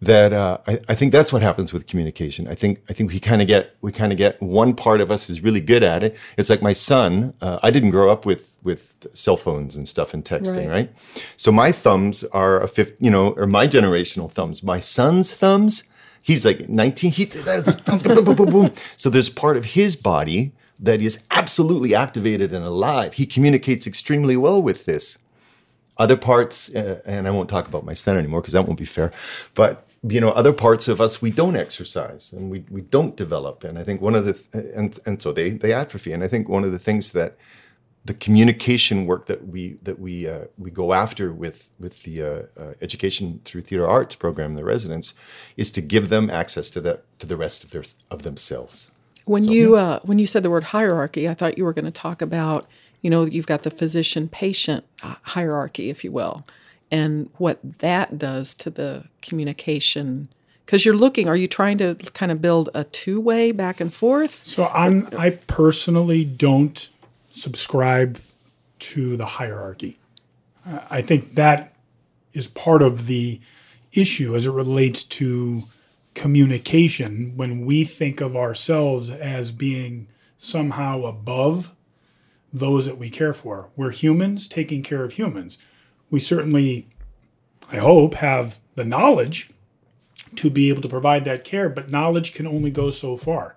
that uh, I, I, think that's what happens with communication. I think I think we kind of get we kind of get one part of us is really good at it. It's like my son. Uh, I didn't grow up with with cell phones and stuff and texting, right? right? So my thumbs are a fifth, you know, or my generational thumbs. My son's thumbs He's like 19. He, so there's part of his body that is absolutely activated and alive. He communicates extremely well with this. Other parts, uh, and I won't talk about my son anymore because that won't be fair, but you know, other parts of us we don't exercise and we, we don't develop. And I think one of the, and, and so they, they atrophy. And I think one of the things that the communication work that we that we uh, we go after with with the uh, uh, education through theater arts program, the residents, is to give them access to the to the rest of their of themselves. When so, you uh, when you said the word hierarchy, I thought you were going to talk about you know you've got the physician patient uh, hierarchy, if you will, and what that does to the communication. Because you're looking are you trying to kind of build a two-way back and forth? So i'm i personally don't subscribe to the hierarchy. I think that is part of the issue as it relates to communication when we think of ourselves as being somehow above those that we care for. We're humans taking care of humans. We certainly, I hope, have the knowledge to be able to provide that care, but knowledge can only go so far.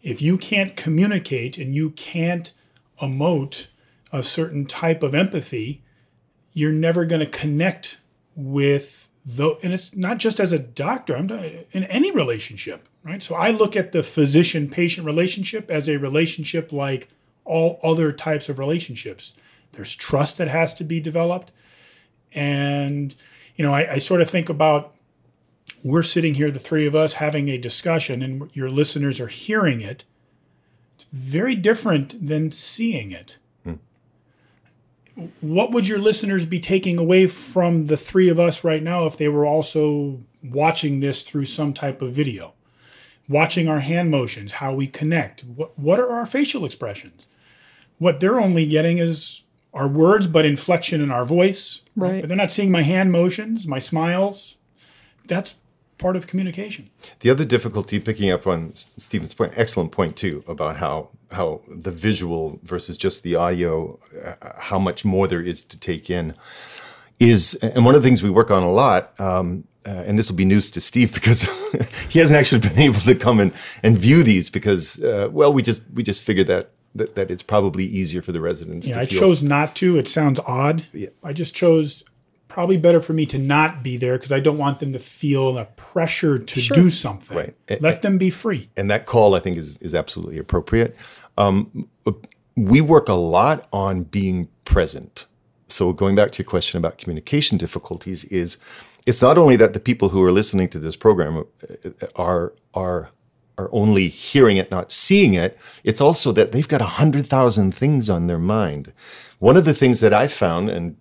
If you can't communicate and you can't emote a certain type of empathy, you're never going to connect with though and it's not just as a doctor i'm in any relationship right? So i look at the physician patient relationship as a relationship like all other types of relationships. There's trust that has to be developed. And you know I, I sort of think about we're sitting here the three of us having a discussion and your listeners are hearing it very different than seeing it. Hmm. What would your listeners be taking away from the three of us right now if they were also watching this through some type of video? Watching our hand motions, how we connect. What, what are our facial expressions? What they're only getting is our words, but inflection in our voice. Right. But they're not seeing my hand motions, my smiles. That's part of communication. The other difficulty, picking up on Stephen's point, excellent point too, about how how the visual versus just the audio, uh, how much more there is to take in, is and one of the things we work on a lot. Um, uh, and this will be news to Steve because he hasn't actually been able to come and, and view these because uh, well we just we just figured that that, that it's probably easier for the residents. Yeah, I feel. chose not to. It sounds odd. Yeah. I just chose probably better for me to not be there because I don't want them to feel a pressure to sure. do something. Right. Let them be free. And that call, I think, is is absolutely appropriate. Um, we work a lot on being present. So going back to your question about communication difficulties, is it's not only that the people who are listening to this program uh, are are are only hearing it, not seeing it. It's also that they've got a hundred thousand things on their mind. One of the things that I found, and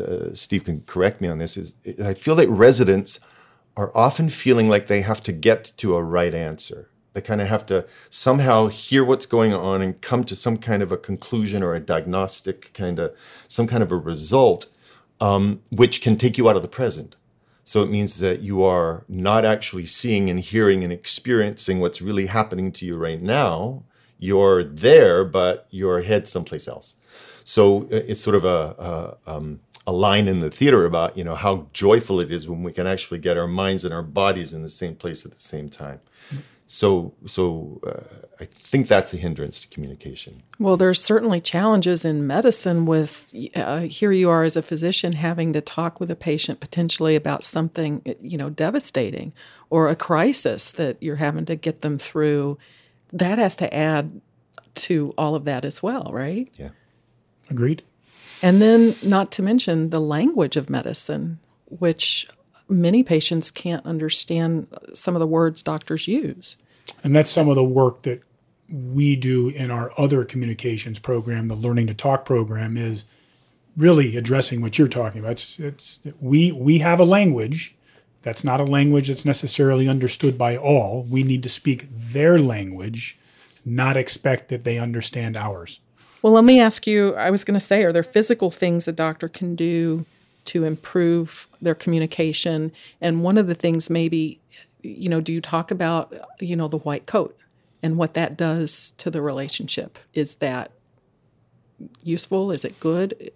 uh, Steve can correct me on this, is I feel that residents are often feeling like they have to get to a right answer. They kind of have to somehow hear what's going on and come to some kind of a conclusion or a diagnostic kind of some kind of a result, um, which can take you out of the present. So it means that you are not actually seeing and hearing and experiencing what's really happening to you right now. you're there, but your head someplace else. So uh, it's sort of a, a, um, a line in the theater about you know how joyful it is when we can actually get our minds and our bodies in the same place at the same time. So so uh, I think that's a hindrance to communication. Well, there's certainly challenges in medicine with uh, here you are as a physician having to talk with a patient potentially about something you know devastating or a crisis that you're having to get them through. That has to add to all of that as well, right? Yeah. Agreed. And then, not to mention the language of medicine, which many patients can't understand some of the words doctors use. And that's some of the work that we do in our other communications program, the Learning to Talk program, is really addressing what you're talking about. It's, it's we we have a language that's not a language that's necessarily understood by all. We need to speak their language, not expect that they understand ours. Well, let me ask you I was going to say, are there physical things a doctor can do to improve their communication? And one of the things, maybe, you know, do you talk about, you know, the white coat and what that does to the relationship? Is that useful? Is it good?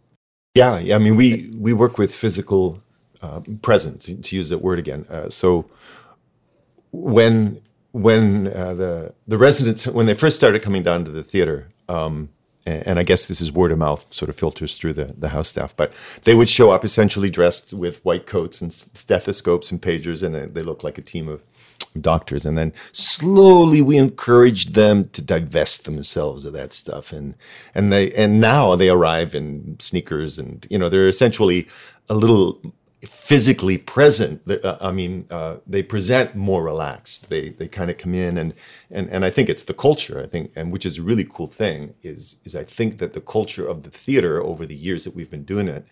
Yeah, yeah. I mean, we we work with physical uh, presence, to use that word again. Uh, so when when uh, the the residents when they first started coming down to the theater, um, and I guess this is word of mouth sort of filters through the, the house staff, but they would show up essentially dressed with white coats and stethoscopes and pagers, and uh, they looked like a team of doctors. And then slowly we encouraged them to divest themselves of that stuff. And, and they, and now they arrive in sneakers and, you know, they're essentially a little physically present. Uh, I mean, uh, they present more relaxed. They they kind of come in and and and I think it's the culture. I think and which is a really cool thing is is I think that the culture of the theater over the years that we've been doing it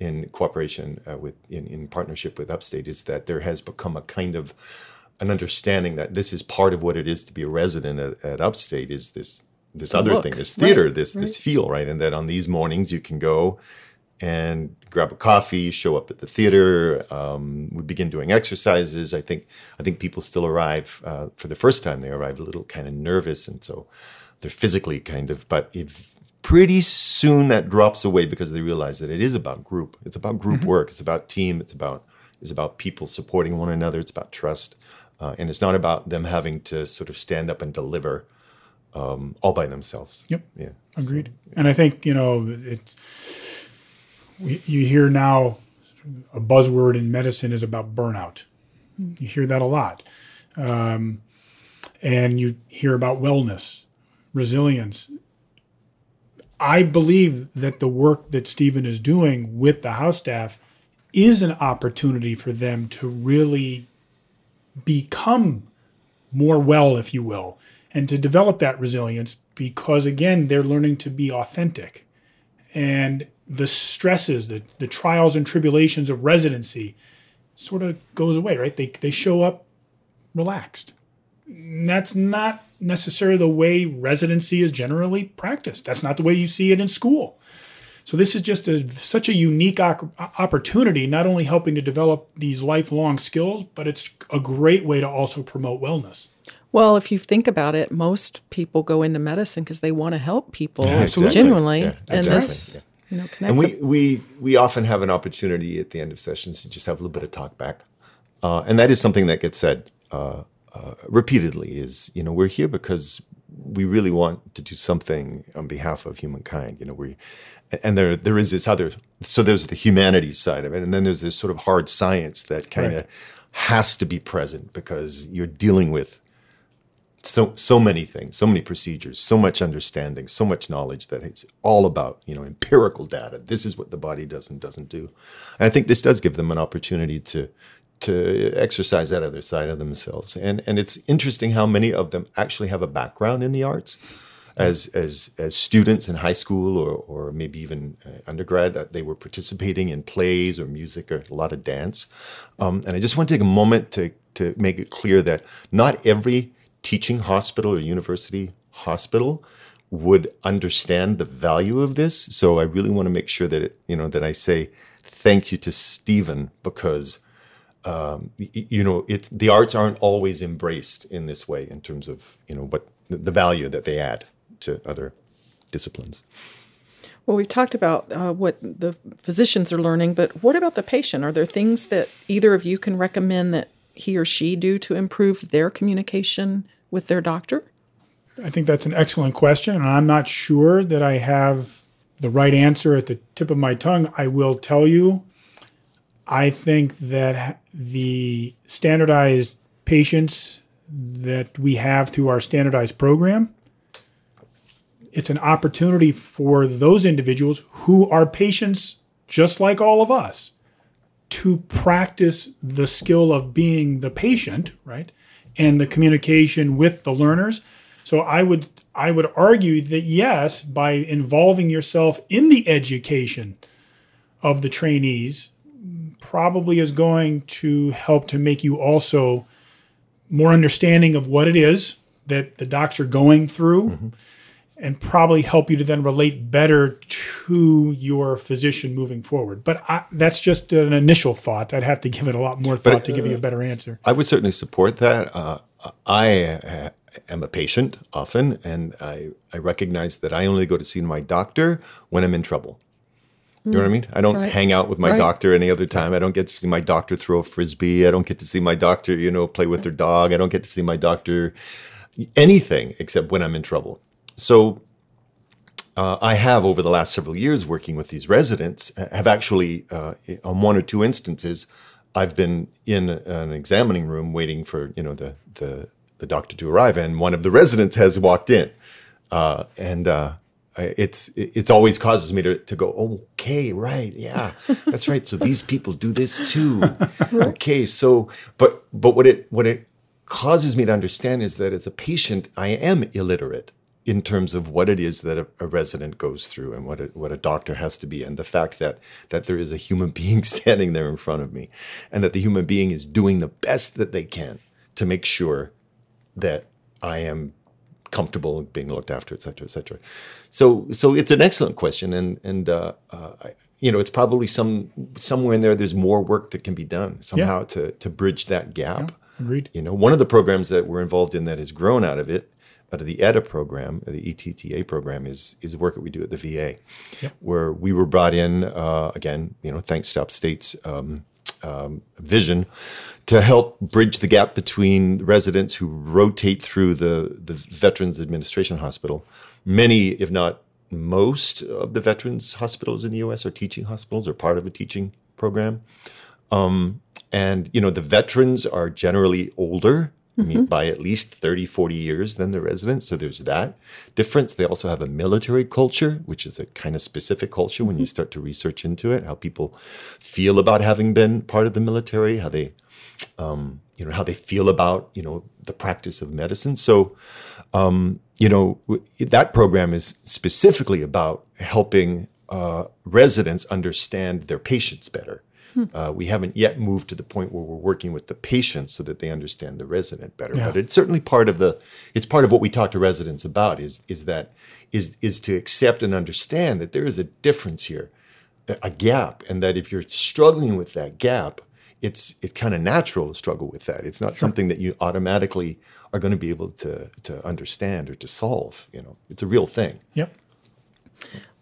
in cooperation uh, with in in partnership with Upstate is that there has become a kind of an understanding that this is part of what it is to be a resident at, at Upstate is this this the other look. thing, this theater, right. this right. this feel, right? And that on these mornings you can go and grab a coffee, show up at the theater. Um, we begin doing exercises. I think I think people still arrive uh, for the first time. They arrive a little kind of nervous, and so they're physically kind of. But if pretty soon that drops away because they realize that it is about group. It's about group mm-hmm. work. It's about team. It's about it's about people supporting one another. It's about trust, uh, and it's not about them having to sort of stand up and deliver. Um, all by themselves. Yep. Yeah. Agreed. So, yeah. And I think you know it's you hear now a buzzword in medicine is about burnout. You hear that a lot. Um, and you hear about wellness, resilience. I believe that the work that Stephen is doing with the house staff is an opportunity for them to really become more well, if you will, and to develop that resilience because, again, they're learning to be authentic. And the stresses, the, the trials and tribulations of residency sort of goes away, right? They, they show up relaxed. That's not necessarily the way residency is generally practiced. That's not the way you see it in school. So this is just a, such a unique opportunity, not only helping to develop these lifelong skills, but it's a great way to also promote wellness. Well, if you think about it, most people go into medicine because they want to help people yeah, exactly. genuinely, yeah, exactly. and this you know, and we, we we often have an opportunity at the end of sessions to just have a little bit of talk back, uh, and that is something that gets said uh, uh, repeatedly. Is you know we're here because we really want to do something on behalf of humankind. You know we, and there there is this other. So there's the humanities side of it, and then there's this sort of hard science that kind of right. has to be present because you're dealing with so so many things, so many procedures, so much understanding, so much knowledge that it's all about you know empirical data. This is what the body does and doesn't do. And I think this does give them an opportunity to to exercise that other side of themselves. And and it's interesting how many of them actually have a background in the arts. As, as, as students in high school or, or maybe even uh, undergrad, that they were participating in plays or music or a lot of dance. Um, and I just want to take a moment to, to make it clear that not every teaching hospital or university hospital would understand the value of this. So I really want to make sure that it, you know that I say thank you to Stephen because um, you know it the arts aren't always embraced in this way in terms of you know what the value that they add to other disciplines. Well, we've talked about uh, what the physicians are learning, but what about the patient? Are there things that either of you can recommend that he or she do to improve their communication with their doctor? I think that's an excellent question, and I'm not sure that I have the right answer at the tip of my tongue. I will tell you, I think that the standardized patients that we have through our standardized program, it's an opportunity for those individuals who are patients just like all of us to practice the skill of being the patient, right? And the communication with the learners. So I would I would argue that yes, by involving yourself in the education of the trainees, probably is going to help to make you also more understanding of what it is that the docs are going through mm-hmm. And probably help you to then relate better to your physician moving forward. But I, that's just an initial thought. I'd have to give it a lot more thought but, to give you a better answer. I would certainly support that. Uh, I uh, am a patient often, and I, I recognize that I only go to see my doctor when I'm in trouble. You know what I mean? I don't right. hang out with my right. doctor any other time. I don't get to see my doctor throw a frisbee. I don't get to see my doctor, you know, play with their dog. I don't get to see my doctor anything except when I'm in trouble. So uh, I have over the last several years working with these residents have actually uh, on one or two instances I've been in an examining room waiting for you know the the the doctor to arrive, and one of the residents has walked in, uh, and uh, it's it's always causes me to, to go okay right yeah that's right so these people do this too. Okay so but but what it what it causes me to understand is that as a patient i am illiterate in terms of what it is that a, a resident goes through and what a, what a doctor has to be and the fact that that there is a human being standing there in front of me and that the human being is doing the best that they can to make sure that i am comfortable being looked after, et cetera, et cetera. So, so it's an excellent question, and and uh, uh, you know, it's probably some somewhere in there. There's more work that can be done somehow yeah. to to bridge that gap. Yeah, agreed. You know, one of the programs that we're involved in that has grown out of it, out of the ETA program, the ETTA program, is is work that we do at the VA, yep. where we were brought in uh, again. You know, thanks to Upstate's um, um, vision to help bridge the gap between residents who rotate through the, the Veterans Administration Hospital. Many, if not most, of the veterans hospitals in the U.S. are teaching hospitals or part of a teaching program. Um, and, you know, the veterans are generally older mm-hmm. By at least 30, 40 years than the residents. So there's that difference. They also have a military culture, which is a kind of specific culture mm-hmm. when you mm-hmm. start to research into it, how people feel about having been part of the military, how they um, you know how they feel about you know the practice of medicine. So, um, you know that program is specifically about helping uh, residents understand their patients better. Hmm. Uh, we haven't yet moved to the point where we're working with the patients so that they understand the resident better. Yeah. But it's certainly part of the it's part of what we talk to residents about is is that is is to accept and understand that there is a difference here, a gap, and that if you're struggling with that gap, it's it's kind of natural to struggle with that. It's not sure. something that you automatically are going to be able to to understand or to solve. You know, it's a real thing. Yep.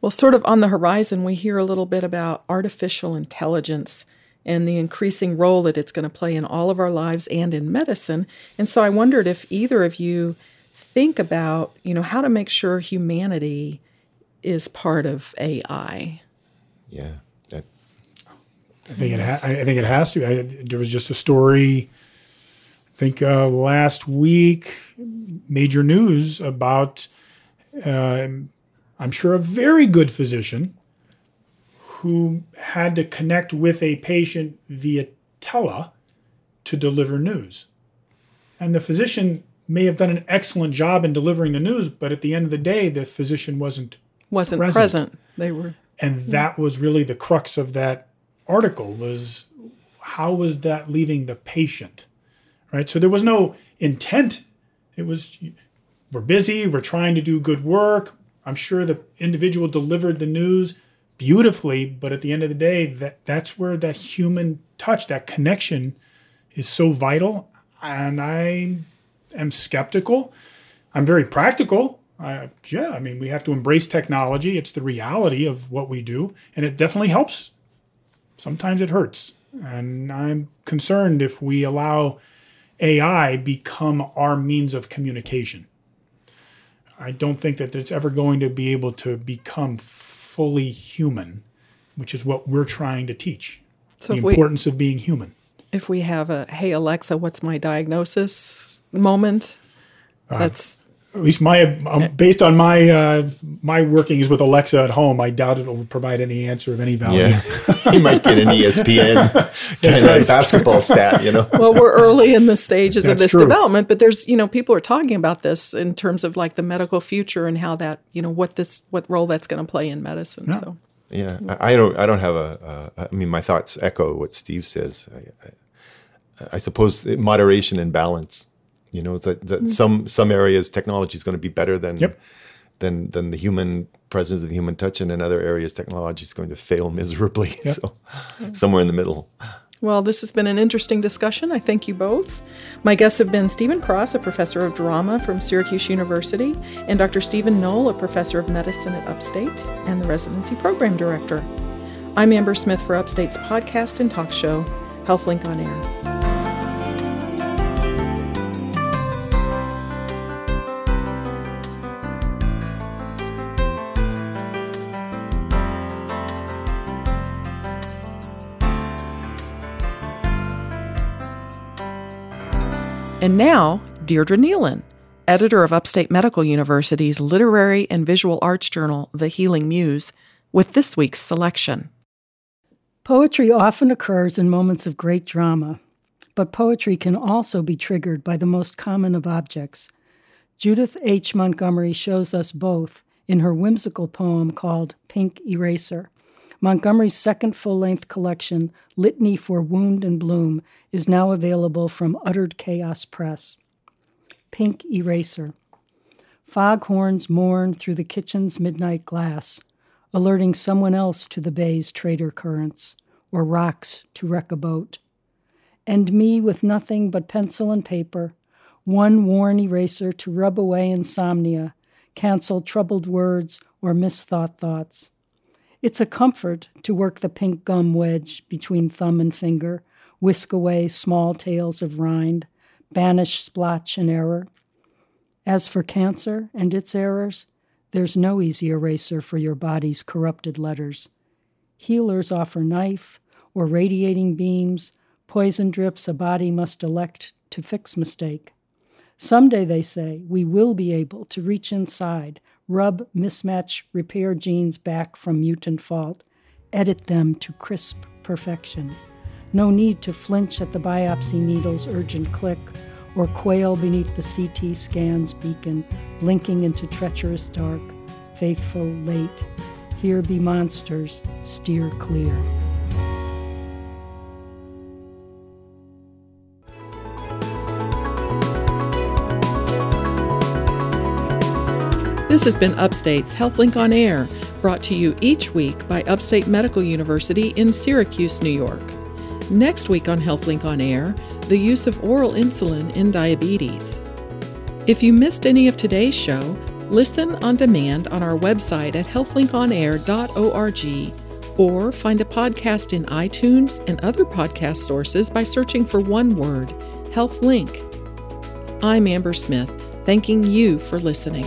Well, sort of on the horizon, we hear a little bit about artificial intelligence and the increasing role that it's going to play in all of our lives and in medicine. And so I wondered if either of you think about, you know, how to make sure humanity is part of AI. Yeah. I think it. Ha- I think it has to. I, there was just a story. I think uh, last week, major news about. Uh, I'm sure a very good physician who had to connect with a patient via tele to deliver news, and the physician may have done an excellent job in delivering the news, but at the end of the day, the physician wasn't wasn't present. present. They were, and hmm. that was really the crux of that article was how was that leaving the patient right? So there was no intent. It was we're busy. We're trying to do good work i'm sure the individual delivered the news beautifully but at the end of the day that that's where that human touch that connection is so vital and i am skeptical i'm very practical I, yeah, I mean, we have to embrace technology. It's the reality of what we do, and it definitely helps. Sometimes it hurts, and I'm concerned if we allow AI become our means of communication. I don't think that it's ever going to be able to become fully human, which is what we're trying to teach. So the if we- importance of being human. If we have a "Hey Alexa, what's my diagnosis?" moment, uh, that's At least my, um, based on my uh, my workings with Alexa at home, I doubt it will provide any answer of any value. Yeah, you might get an ESPN kind right. of basketball stat. You know, well, we're early in the stages of this true. development, but there's, you know, people are talking about this in terms of like the medical future and how that, you know, what this, what role that's going to play in medicine. So, yeah. I, I don't. I don't have a. Uh, I mean, my thoughts echo what Steve says. I, I, I suppose moderation and balance. You know, that, that some some areas technology is going to be better than Yep. than than the human presence of the human touch, and in other areas technology is going to fail miserably. So, somewhere in the middle. well, this has been an interesting discussion. I thank you both. My guests have been Stephen Cross, a professor of drama from Syracuse University, and Dr. Stephen Knoll, a professor of medicine at Upstate and the residency program director. I'm Amber Smith for Upstate's podcast and talk show, HealthLink on Air. And now, Deirdre Neilen, editor of Upstate Medical University's literary and visual arts journal, The Healing Muse, with this week's selection. Poetry often occurs in moments of great drama, but poetry can also be triggered by the most common of objects. Judith H. Montgomery shows us both in her whimsical poem called Pink Eraser. Montgomery's second full length collection, Litany for Wound and Bloom, is now available from Uttered Chaos Press. Pink Eraser. Foghorns mourn through the kitchen's midnight glass, alerting someone else to the bay's trader currents, or rocks to wreck a boat. And me with nothing but pencil and paper, one worn eraser to rub away insomnia, cancel troubled words or misthought thoughts. It's a comfort to work the pink gum wedge between thumb and finger, whisk away small tails of rind, banish splotch and error. As for cancer and its errors, there's no easy eraser for your body's corrupted letters. Healers offer knife or radiating beams, poison drips a body must elect to fix mistake. Someday, they say, we will be able to reach inside, rub mismatch repair genes back from mutant fault, edit them to crisp perfection. No need to flinch at the biopsy needle's urgent click or quail beneath the CT scan's beacon, blinking into treacherous dark, faithful late. Here be monsters, steer clear. This has been Upstate's HealthLink on Air, brought to you each week by Upstate Medical University in Syracuse, New York. Next week on HealthLink on Air, the use of oral insulin in diabetes. If you missed any of today's show, listen on demand on our website at healthlinkonair.org or find a podcast in iTunes and other podcast sources by searching for one word, HealthLink. I'm Amber Smith, thanking you for listening.